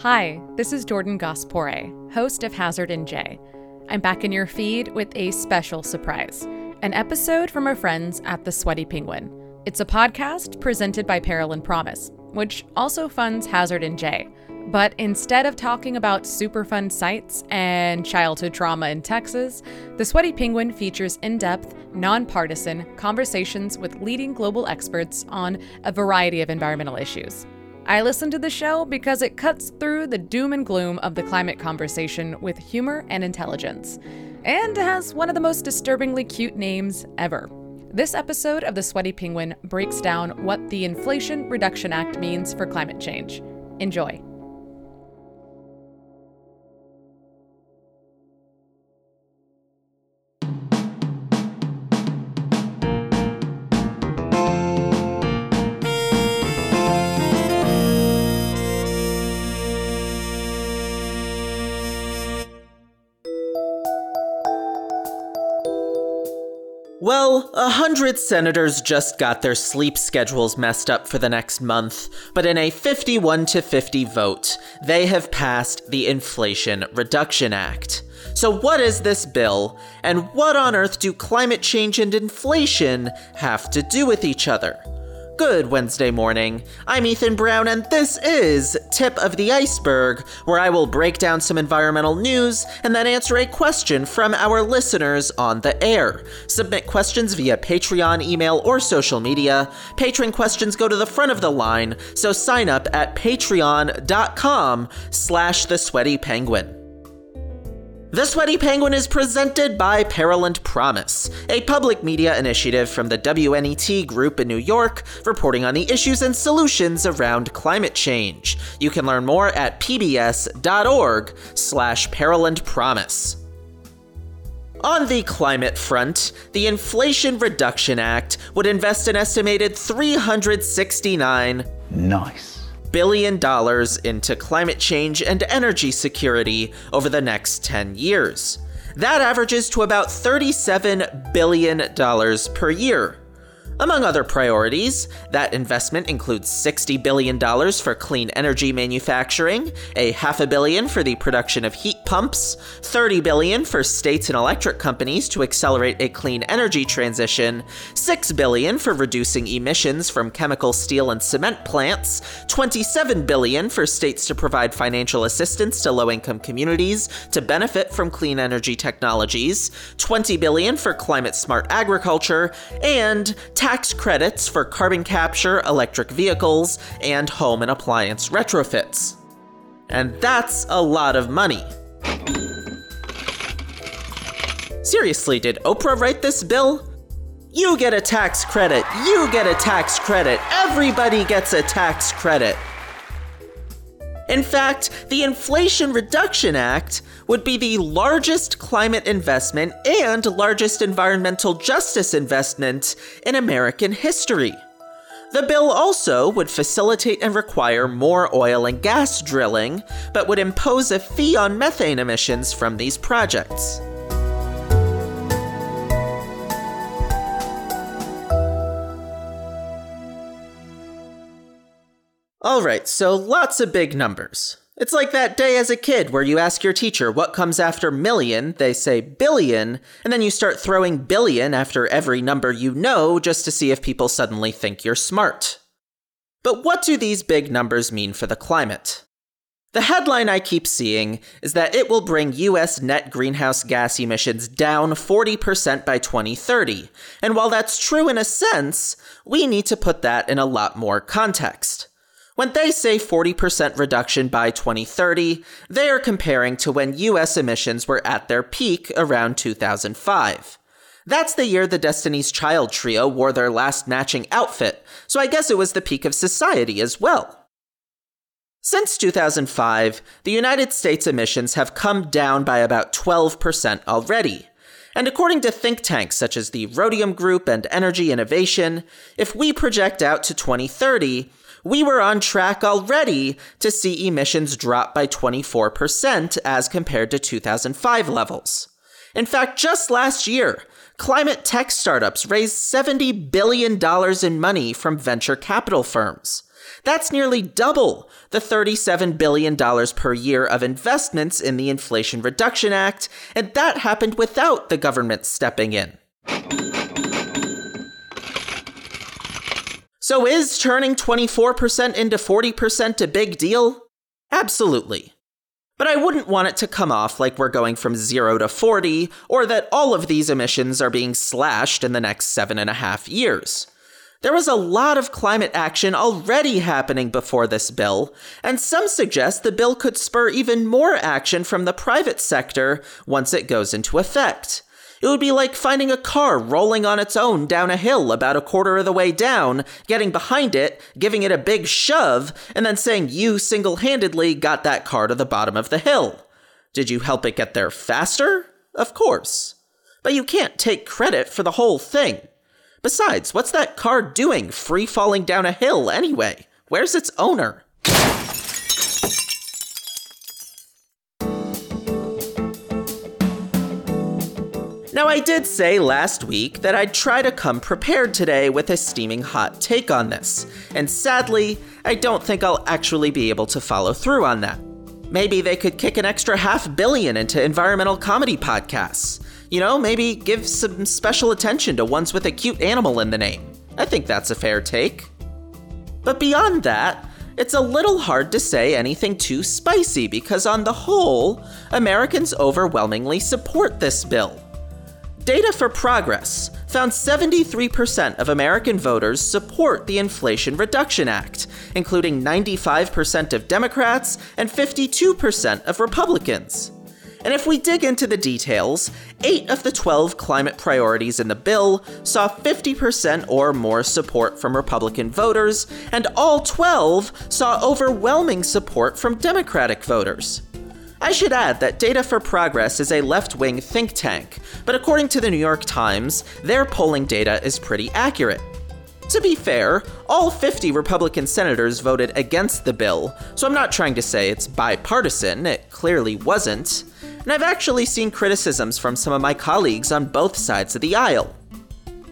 Hi, this is Jordan Gass-Pooré, host of Hazard NJ. I'm back in your feed with a special surprise an episode from our friends at The Sweaty Penguin. It's a podcast presented by Peril and Promise, which also funds Hazard NJ. But instead of talking about Superfund sites and childhood trauma in Texas, The Sweaty Penguin features in depth, nonpartisan conversations with leading global experts on a variety of environmental issues. I listen to the show because it cuts through the doom and gloom of the climate conversation with humor and intelligence, and has one of the most disturbingly cute names ever. This episode of The Sweaty Penguin breaks down what the Inflation Reduction Act means for climate change. Enjoy. Well, a hundred senators just got their sleep schedules messed up for the next month, but in a 51 to 50 vote, they have passed the Inflation Reduction Act. So, what is this bill, and what on earth do climate change and inflation have to do with each other? Good Wednesday morning. I'm Ethan Brown, and this is Tip of the Iceberg, where I will break down some environmental news and then answer a question from our listeners on the air. Submit questions via Patreon, email, or social media. Patron questions go to the front of the line, so sign up at patreon.com slash the sweaty penguin. The Sweaty Penguin is presented by Peril Promise, a public media initiative from the WNET Group in New York, reporting on the issues and solutions around climate change. You can learn more at pbs.org slash Peril Promise. On the climate front, the Inflation Reduction Act would invest an estimated 369 Nice. Billion into climate change and energy security over the next 10 years. That averages to about $37 billion per year. Among other priorities, that investment includes $60 billion for clean energy manufacturing, a half a billion for the production of heat pumps, 30 billion for states and electric companies to accelerate a clean energy transition, 6 billion for reducing emissions from chemical steel and cement plants, 27 billion for states to provide financial assistance to low-income communities to benefit from clean energy technologies, 20 billion for climate-smart agriculture, and tax credits for carbon capture, electric vehicles, and home and appliance retrofits. And that's a lot of money. Seriously, did Oprah write this bill? You get a tax credit. You get a tax credit. Everybody gets a tax credit. In fact, the Inflation Reduction Act would be the largest climate investment and largest environmental justice investment in American history. The bill also would facilitate and require more oil and gas drilling, but would impose a fee on methane emissions from these projects. Alright, so lots of big numbers. It's like that day as a kid where you ask your teacher what comes after million, they say billion, and then you start throwing billion after every number you know just to see if people suddenly think you're smart. But what do these big numbers mean for the climate? The headline I keep seeing is that it will bring US net greenhouse gas emissions down 40% by 2030. And while that's true in a sense, we need to put that in a lot more context. When they say 40% reduction by 2030, they are comparing to when US emissions were at their peak around 2005. That's the year the Destiny's Child trio wore their last matching outfit, so I guess it was the peak of society as well. Since 2005, the United States emissions have come down by about 12% already. And according to think tanks such as the Rhodium Group and Energy Innovation, if we project out to 2030, we were on track already to see emissions drop by 24% as compared to 2005 levels. In fact, just last year, climate tech startups raised $70 billion in money from venture capital firms. That's nearly double the $37 billion per year of investments in the Inflation Reduction Act, and that happened without the government stepping in. So is turning 24% into 40% a big deal? Absolutely. But I wouldn't want it to come off like we're going from 0 to 40, or that all of these emissions are being slashed in the next seven and a half years. There was a lot of climate action already happening before this bill, and some suggest the bill could spur even more action from the private sector once it goes into effect. It would be like finding a car rolling on its own down a hill about a quarter of the way down, getting behind it, giving it a big shove, and then saying you single handedly got that car to the bottom of the hill. Did you help it get there faster? Of course. But you can't take credit for the whole thing. Besides, what's that car doing free falling down a hill anyway? Where's its owner? Now, I did say last week that I'd try to come prepared today with a steaming hot take on this, and sadly, I don't think I'll actually be able to follow through on that. Maybe they could kick an extra half billion into environmental comedy podcasts. You know, maybe give some special attention to ones with a cute animal in the name. I think that's a fair take. But beyond that, it's a little hard to say anything too spicy because, on the whole, Americans overwhelmingly support this bill. Data for Progress found 73% of American voters support the Inflation Reduction Act, including 95% of Democrats and 52% of Republicans. And if we dig into the details, 8 of the 12 climate priorities in the bill saw 50% or more support from Republican voters, and all 12 saw overwhelming support from Democratic voters. I should add that Data for Progress is a left wing think tank, but according to the New York Times, their polling data is pretty accurate. To be fair, all 50 Republican senators voted against the bill, so I'm not trying to say it's bipartisan, it clearly wasn't. And I've actually seen criticisms from some of my colleagues on both sides of the aisle.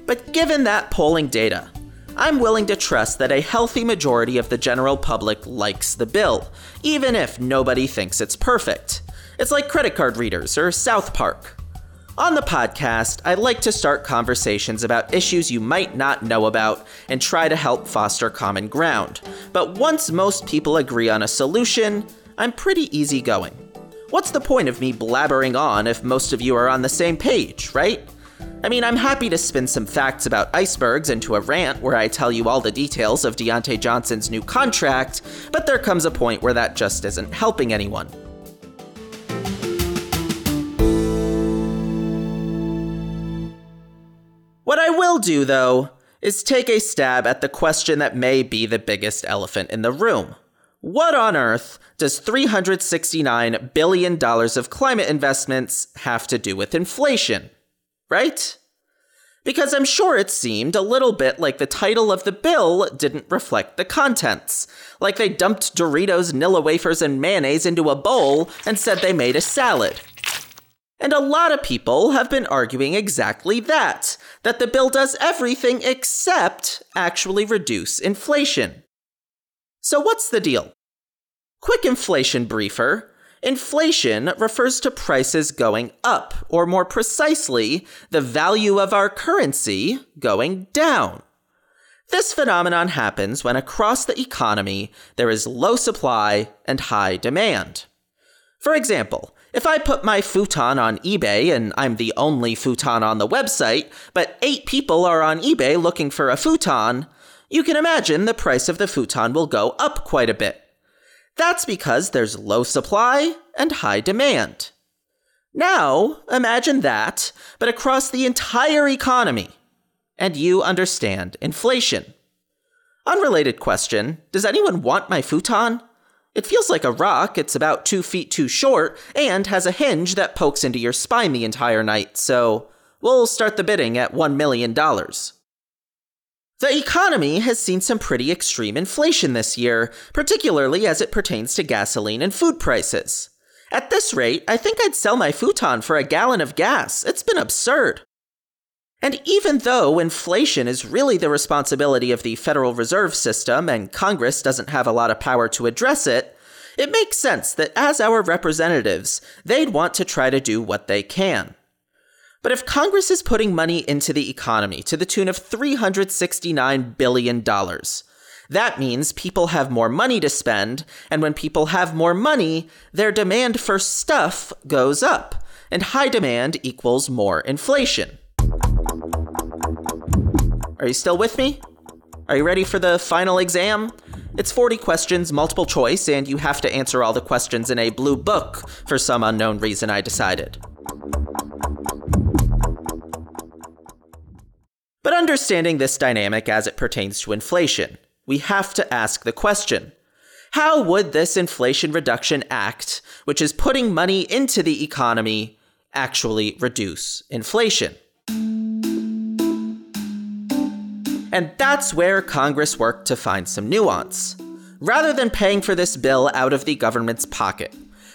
But given that polling data, I'm willing to trust that a healthy majority of the general public likes the bill, even if nobody thinks it's perfect. It's like credit card readers or South Park. On the podcast, I like to start conversations about issues you might not know about and try to help foster common ground. But once most people agree on a solution, I'm pretty easygoing. What's the point of me blabbering on if most of you are on the same page, right? I mean, I'm happy to spin some facts about icebergs into a rant where I tell you all the details of Diontae Johnson's new contract, but there comes a point where that just isn't helping anyone. What I will do, though, is take a stab at the question that may be the biggest elephant in the room. What on earth does $369 billion of climate investments have to do with inflation? Right? Because I'm sure it seemed a little bit like the title of the bill didn't reflect the contents. Like they dumped Doritos, Nilla wafers, and mayonnaise into a bowl and said they made a salad. And a lot of people have been arguing exactly that that the bill does everything except actually reduce inflation. So, what's the deal? Quick inflation briefer Inflation refers to prices going up, or more precisely, the value of our currency going down. This phenomenon happens when across the economy there is low supply and high demand. For example, if I put my futon on eBay and I'm the only futon on the website, but eight people are on eBay looking for a futon, you can imagine the price of the futon will go up quite a bit. That's because there's low supply and high demand. Now, imagine that, but across the entire economy, and you understand inflation. Unrelated question Does anyone want my futon? It feels like a rock, it's about two feet too short, and has a hinge that pokes into your spine the entire night, so we'll start the bidding at $1 million. The economy has seen some pretty extreme inflation this year, particularly as it pertains to gasoline and food prices. At this rate, I think I'd sell my futon for a gallon of gas. It's been absurd. And even though inflation is really the responsibility of the Federal Reserve System and Congress doesn't have a lot of power to address it, it makes sense that as our representatives, they'd want to try to do what they can. But if Congress is putting money into the economy to the tune of $369 billion, that means people have more money to spend, and when people have more money, their demand for stuff goes up, and high demand equals more inflation. Are you still with me? Are you ready for the final exam? It's 40 questions, multiple choice, and you have to answer all the questions in a blue book for some unknown reason I decided. But understanding this dynamic as it pertains to inflation, we have to ask the question How would this Inflation Reduction Act, which is putting money into the economy, actually reduce inflation? And that's where Congress worked to find some nuance. Rather than paying for this bill out of the government's pocket,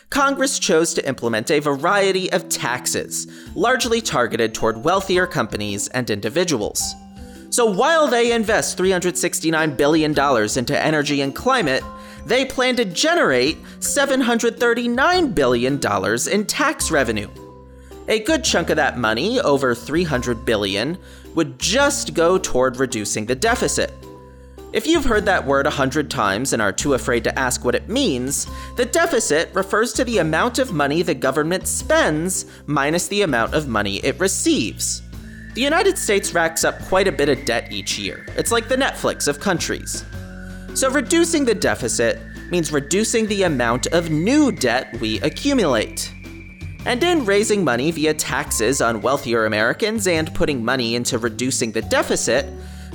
Congress chose to implement a variety of taxes, largely targeted toward wealthier companies and individuals. So while they invest $369 billion into energy and climate, they plan to generate $739 billion in tax revenue. A good chunk of that money, over 300 billion, would just go toward reducing the deficit. If you've heard that word a hundred times and are too afraid to ask what it means, the deficit refers to the amount of money the government spends minus the amount of money it receives. The United States racks up quite a bit of debt each year. It's like the Netflix of countries. So reducing the deficit means reducing the amount of new debt we accumulate. And in raising money via taxes on wealthier Americans and putting money into reducing the deficit,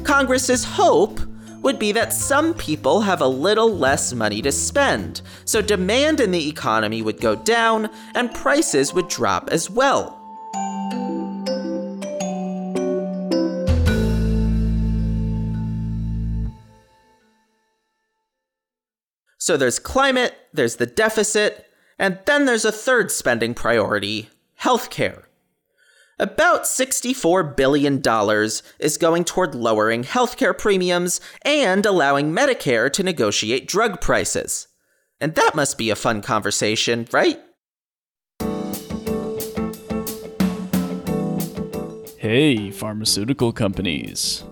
Congress's hope would be that some people have a little less money to spend, so demand in the economy would go down and prices would drop as well. So there's climate, there's the deficit, and then there's a third spending priority healthcare. About $64 billion is going toward lowering healthcare premiums and allowing Medicare to negotiate drug prices. And that must be a fun conversation, right? Hey, pharmaceutical companies.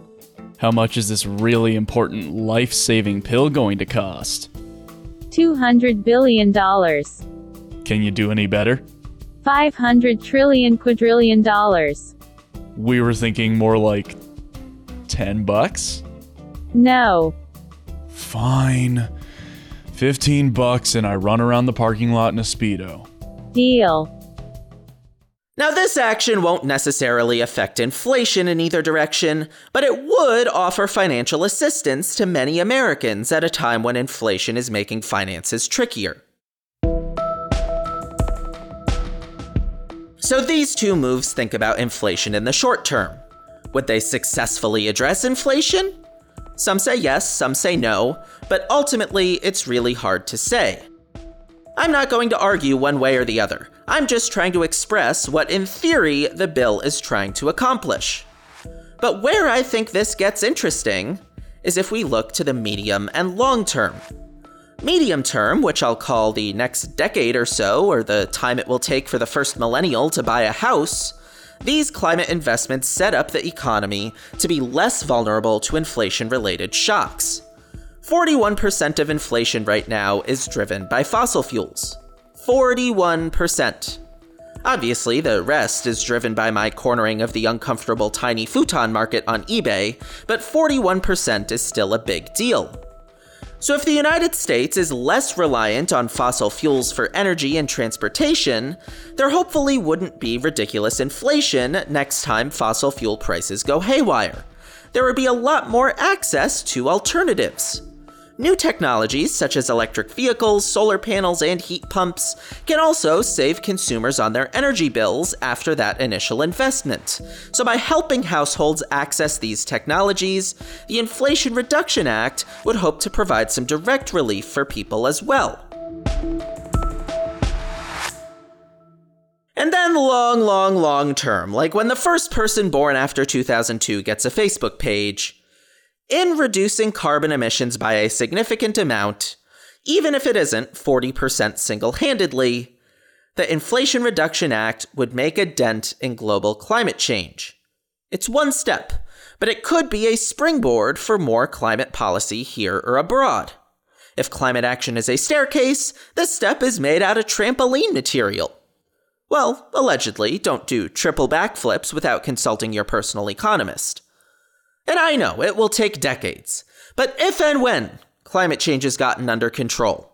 How much is this really important life saving pill going to cost? $200 billion. Can you do any better? 500 trillion quadrillion dollars. We were thinking more like 10 bucks? No. Fine. 15 bucks and I run around the parking lot in a Speedo. Deal. Now, this action won't necessarily affect inflation in either direction, but it would offer financial assistance to many Americans at a time when inflation is making finances trickier. So these two moves think about inflation in the short term. Would they successfully address inflation? Some say yes, some say no, but ultimately it's really hard to say. I'm not going to argue one way or the other. I'm just trying to express what, in theory, the bill is trying to accomplish. But where I think this gets interesting is if we look to the medium and long term. Medium term, which I'll call the next decade or so, or the time it will take for the first millennial to buy a house, these climate investments set up the economy to be less vulnerable to inflation related shocks. 41% of inflation right now is driven by fossil fuels. 41%. Obviously, the rest is driven by my cornering of the uncomfortable tiny futon market on eBay, but 41% is still a big deal. So, if the United States is less reliant on fossil fuels for energy and transportation, there hopefully wouldn't be ridiculous inflation next time fossil fuel prices go haywire. There would be a lot more access to alternatives. New technologies such as electric vehicles, solar panels, and heat pumps can also save consumers on their energy bills after that initial investment. So, by helping households access these technologies, the Inflation Reduction Act would hope to provide some direct relief for people as well. And then long, long, long term, like when the first person born after 2002 gets a Facebook page, in reducing carbon emissions by a significant amount, even if it isn't 40% single handedly, the Inflation Reduction Act would make a dent in global climate change. It's one step, but it could be a springboard for more climate policy here or abroad. If climate action is a staircase, this step is made out of trampoline material. Well, allegedly, don't do triple backflips without consulting your personal economist. And I know it will take decades, but if and when climate change is gotten under control,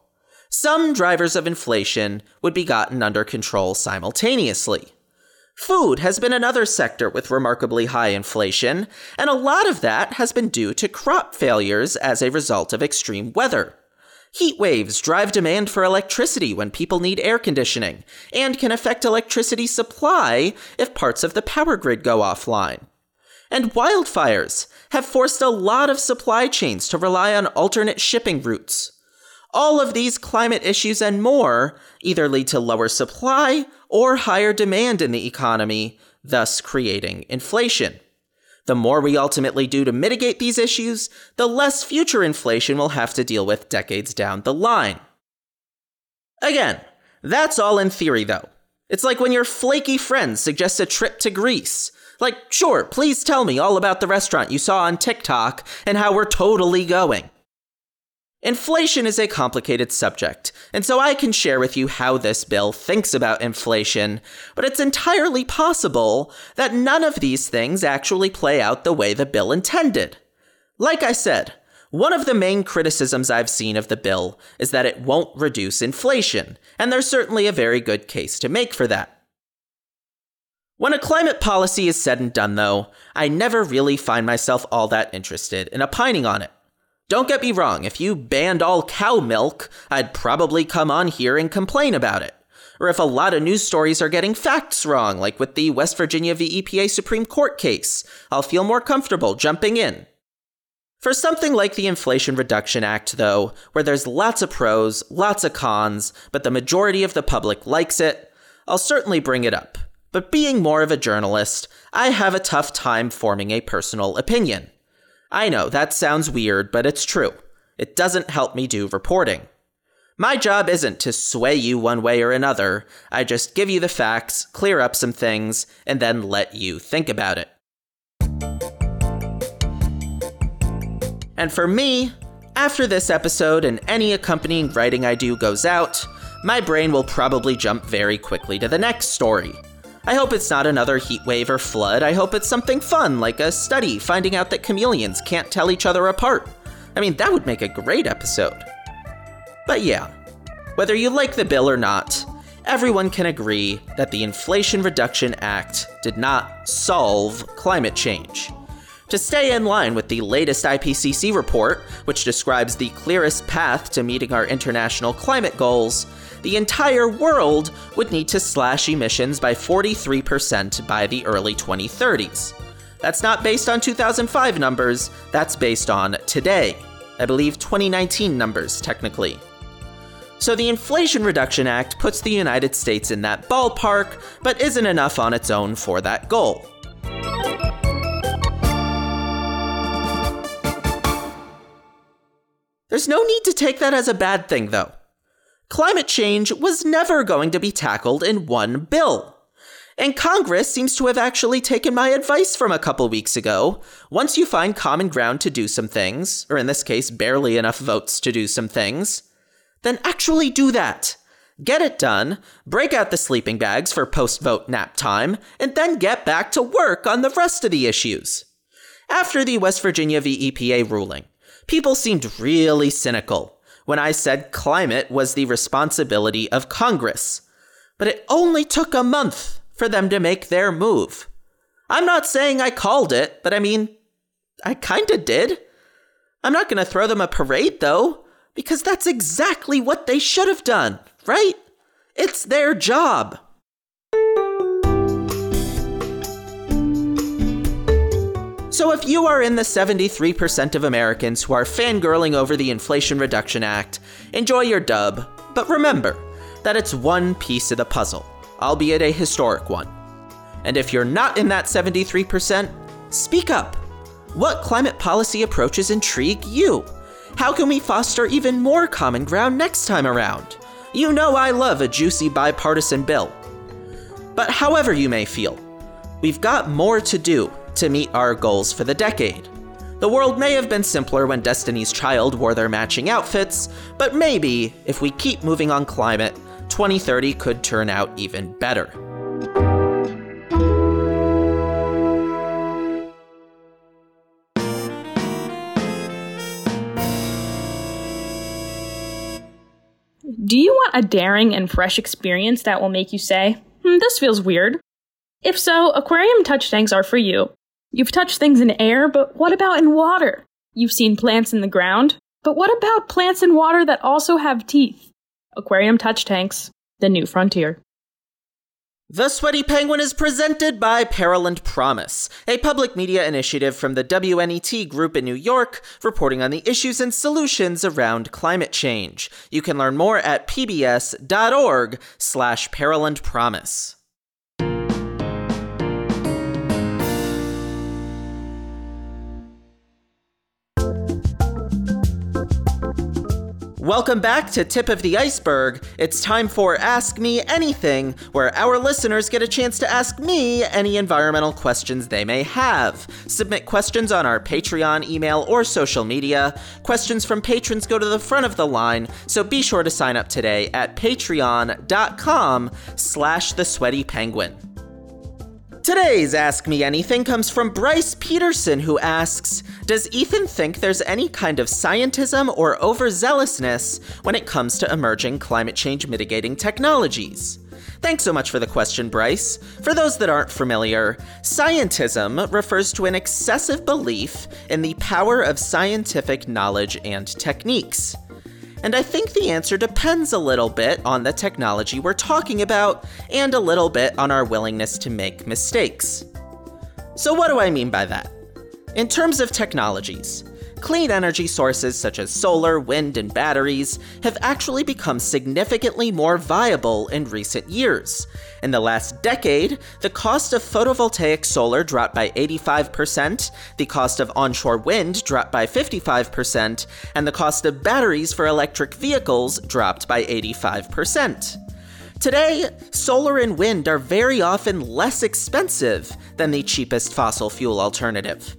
some drivers of inflation would be gotten under control simultaneously. Food has been another sector with remarkably high inflation, and a lot of that has been due to crop failures as a result of extreme weather. Heat waves drive demand for electricity when people need air conditioning, and can affect electricity supply if parts of the power grid go offline. And wildfires have forced a lot of supply chains to rely on alternate shipping routes. All of these climate issues and more either lead to lower supply or higher demand in the economy, thus creating inflation. The more we ultimately do to mitigate these issues, the less future inflation we'll have to deal with decades down the line. Again, that's all in theory though. It's like when your flaky friends suggest a trip to Greece. Like, sure, please tell me all about the restaurant you saw on TikTok and how we're totally going. Inflation is a complicated subject, and so I can share with you how this bill thinks about inflation, but it's entirely possible that none of these things actually play out the way the bill intended. Like I said, one of the main criticisms I've seen of the bill is that it won't reduce inflation, and there's certainly a very good case to make for that. When a climate policy is said and done, though, I never really find myself all that interested in opining on it. Don't get me wrong, if you banned all cow milk, I'd probably come on here and complain about it. Or if a lot of news stories are getting facts wrong, like with the West Virginia v. EPA Supreme Court case, I'll feel more comfortable jumping in. For something like the Inflation Reduction Act, though, where there's lots of pros, lots of cons, but the majority of the public likes it, I'll certainly bring it up. But being more of a journalist, I have a tough time forming a personal opinion. I know, that sounds weird, but it's true. It doesn't help me do reporting. My job isn't to sway you one way or another. I just give you the facts, clear up some things, and then let you think about it. And for me, after this episode and any accompanying writing I do goes out, my brain will probably jump very quickly to the next story. I hope it's not another heat wave or flood. I hope it's something fun, like a study finding out that chameleons can't tell each other apart. I mean, that would make a great episode. But yeah, whether you like the bill or not, everyone can agree that the Inflation Reduction Act did not solve climate change. To stay in line with the latest IPCC report, which describes the clearest path to meeting our international climate goals, the entire world would need to slash emissions by 43% by the early 2030s. That's not based on 2005 numbers, that's based on today. I believe 2019 numbers, technically. So the Inflation Reduction Act puts the United States in that ballpark, but isn't enough on its own for that goal. There's no need to take that as a bad thing, though. Climate change was never going to be tackled in one bill. And Congress seems to have actually taken my advice from a couple weeks ago. Once you find common ground to do some things, or in this case, barely enough votes to do some things, then actually do that. Get it done, break out the sleeping bags for post vote nap time, and then get back to work on the rest of the issues. After the West Virginia v. EPA ruling, people seemed really cynical when I said climate was the responsibility of Congress. But it only took a month for them to make their move. I'm not saying I called it, but I mean, I kinda did. I'm not gonna throw them a parade though, because that's exactly what they should have done, right? It's their job. So, if you are in the 73% of Americans who are fangirling over the Inflation Reduction Act, enjoy your dub, but remember that it's one piece of the puzzle. albeit a historic one. And if you're not in that 73%, speak up. What climate policy approaches intrigue you? How can we foster even more common ground next time around? You know I love a juicy bipartisan bill. But however you may feel, we've got more to do to meet our goals for the decade. The world may have been simpler when Destiny's Child wore their matching outfits, but maybe, if we keep moving on climate, 2030 could turn out even better. Do you want a daring and fresh experience that will make you say, hmm, this feels weird? If so, aquarium touch tanks are for you. You've touched things in air, but what about in water? You've seen plants in the ground, but what about plants in water that also have teeth? Aquarium touch tanks, the new frontier. The Sweaty Penguin is presented by Peril and Promise, a public media initiative from the WNET Group in New York, reporting on the issues and solutions around climate change. You can learn more at pbs.org slash Peril and Promise. Welcome back to Tip of the Iceberg. It's time for Ask Me Anything, where our listeners get a chance to ask me any environmental questions they may have. Submit questions on our Patreon, email, or social media. Questions from patrons go to the front of the line, so be sure to sign up today at patreon.com slash the sweaty penguin. Today's Ask Me Anything comes from Bryce Peterson, who asks Does Ethan think there's any kind of scientism or overzealousness when it comes to emerging climate change mitigating technologies? Thanks so much for the question, Bryce. For those that aren't familiar, scientism refers to an excessive belief in the power of scientific knowledge and techniques. And I think the answer depends a little bit on the technology we're talking about, and a little bit on our willingness to make mistakes. So, what do I mean by that? In terms of technologies, clean energy sources such as solar, wind, and batteries have actually become significantly more viable in recent years. In the last decade, the cost of photovoltaic solar dropped by 85%, the cost of onshore wind dropped by 55%, and the cost of batteries for electric vehicles dropped by 85%. Today, solar and wind are very often less expensive than the cheapest fossil fuel alternative.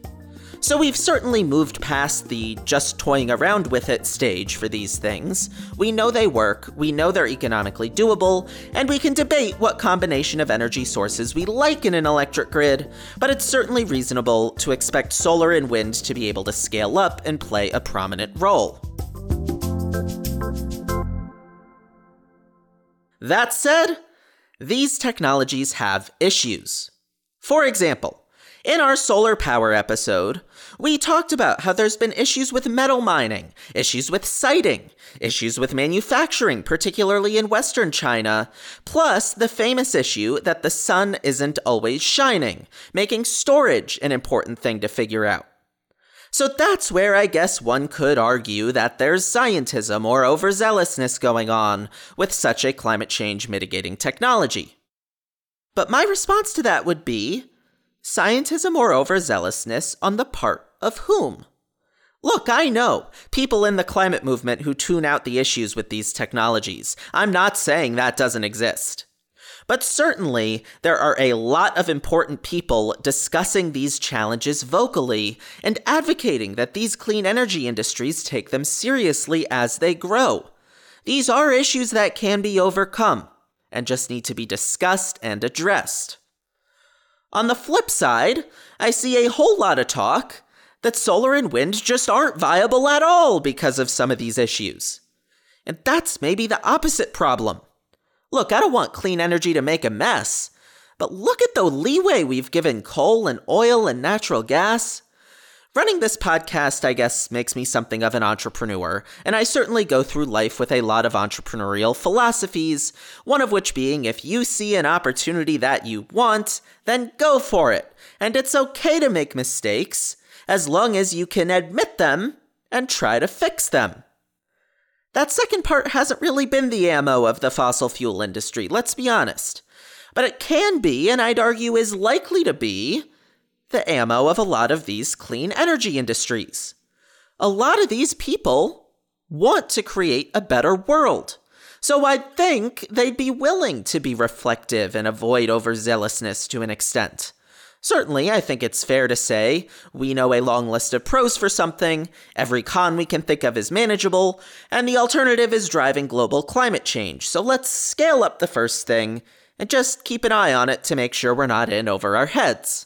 So we've certainly moved past the just toying around with it stage for these things. We know they work, we know they're economically doable, and we can debate what combination of energy sources we like in an electric grid, but it's certainly reasonable to expect solar and wind to be able to scale up and play a prominent role. That said, these technologies have issues. For example, in our solar power episode, we talked about how there's been issues with metal mining, issues with siting, issues with manufacturing, particularly in Western China, plus the famous issue that the sun isn't always shining, making storage an important thing to figure out. So that's where I guess one could argue that there's scientism or overzealousness going on with such a climate change mitigating technology. But my response to that would be Scientism or overzealousness on the part of whom? Look, I know people in the climate movement who tune out the issues with these technologies. I'm not saying that doesn't exist. But certainly, there are a lot of important people discussing these challenges vocally and advocating that these clean energy industries take them seriously as they grow. These are issues that can be overcome and just need to be discussed and addressed. On the flip side, I see a whole lot of talk that solar and wind just aren't viable at all because of some of these issues. And that's maybe the opposite problem. Look, I don't want clean energy to make a mess, but look at the leeway we've given coal and oil and natural gas. Running this podcast, I guess, makes me something of an entrepreneur, and I certainly go through life with a lot of entrepreneurial philosophies, one of which being if you see an opportunity that you want, then go for it. And it's okay to make mistakes, as long as you can admit them and try to fix them. That second part hasn't really been the ammo of the fossil fuel industry, let's be honest. but it can be, and I'd argue is likely to be, the ammo of a lot of these clean energy industries. A lot of these people want to create a better world. So I'd think they'd be willing to be reflective and avoid overzealousness to an extent. Certainly, I think it's fair to say we know a long list of pros for something, every con we can think of is manageable, and the alternative is driving global climate change. So let's scale up the first thing and just keep an eye on it to make sure we're not in over our heads.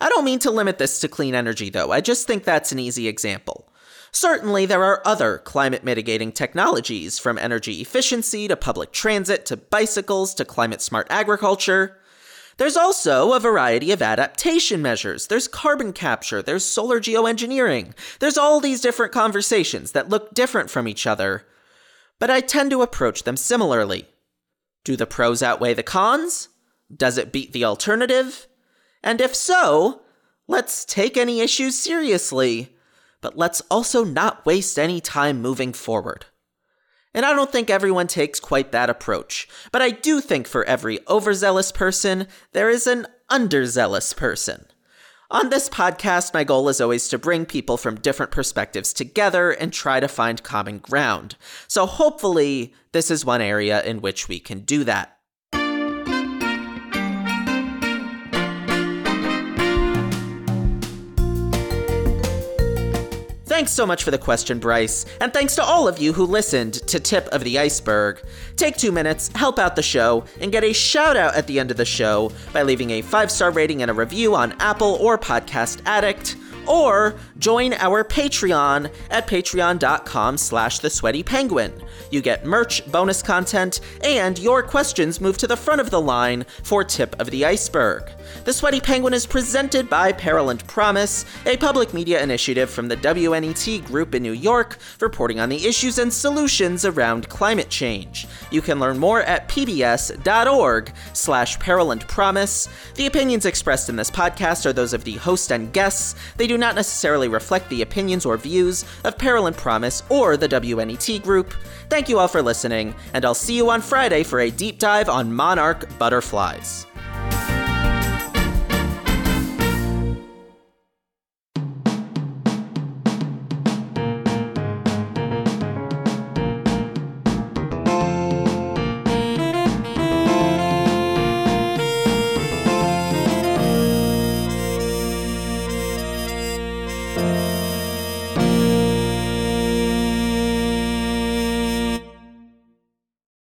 I don't mean to limit this to clean energy, though, I just think that's an easy example. Certainly, there are other climate mitigating technologies, from energy efficiency to public transit to bicycles to climate smart agriculture. There's also a variety of adaptation measures. There's carbon capture, there's solar geoengineering. There's all these different conversations that look different from each other. But I tend to approach them similarly. Do the pros outweigh the cons? Does it beat the alternative? And if so, let's take any issues seriously, but let's also not waste any time moving forward. And I don't think everyone takes quite that approach, but I do think for every overzealous person, there is an underzealous person. On this podcast, my goal is always to bring people from different perspectives together and try to find common ground. So hopefully, this is one area in which we can do that. Thanks so much for the question, Bryce, and thanks to all of you who listened to Tip of the Iceberg. Take two minutes, help out the show, and get a shout out at the end of the show by leaving a five star rating and a review on Apple or Podcast Addict or join our Patreon at patreon.com slash the sweaty penguin. You get merch, bonus content, and your questions move to the front of the line for Tip of the Iceberg. The Sweaty Penguin is presented by Peril and Promise, a public media initiative from the WNET Group in New York, reporting on the issues and solutions around climate change. You can learn more at pbs.org slash peril and promise. The opinions expressed in this podcast are those of the host and guests. They do not necessarily reflect the opinions or views of Peril and Promise or the WNET Group. Thank you all for listening, and I'll see you on Friday for a deep dive on monarch butterflies.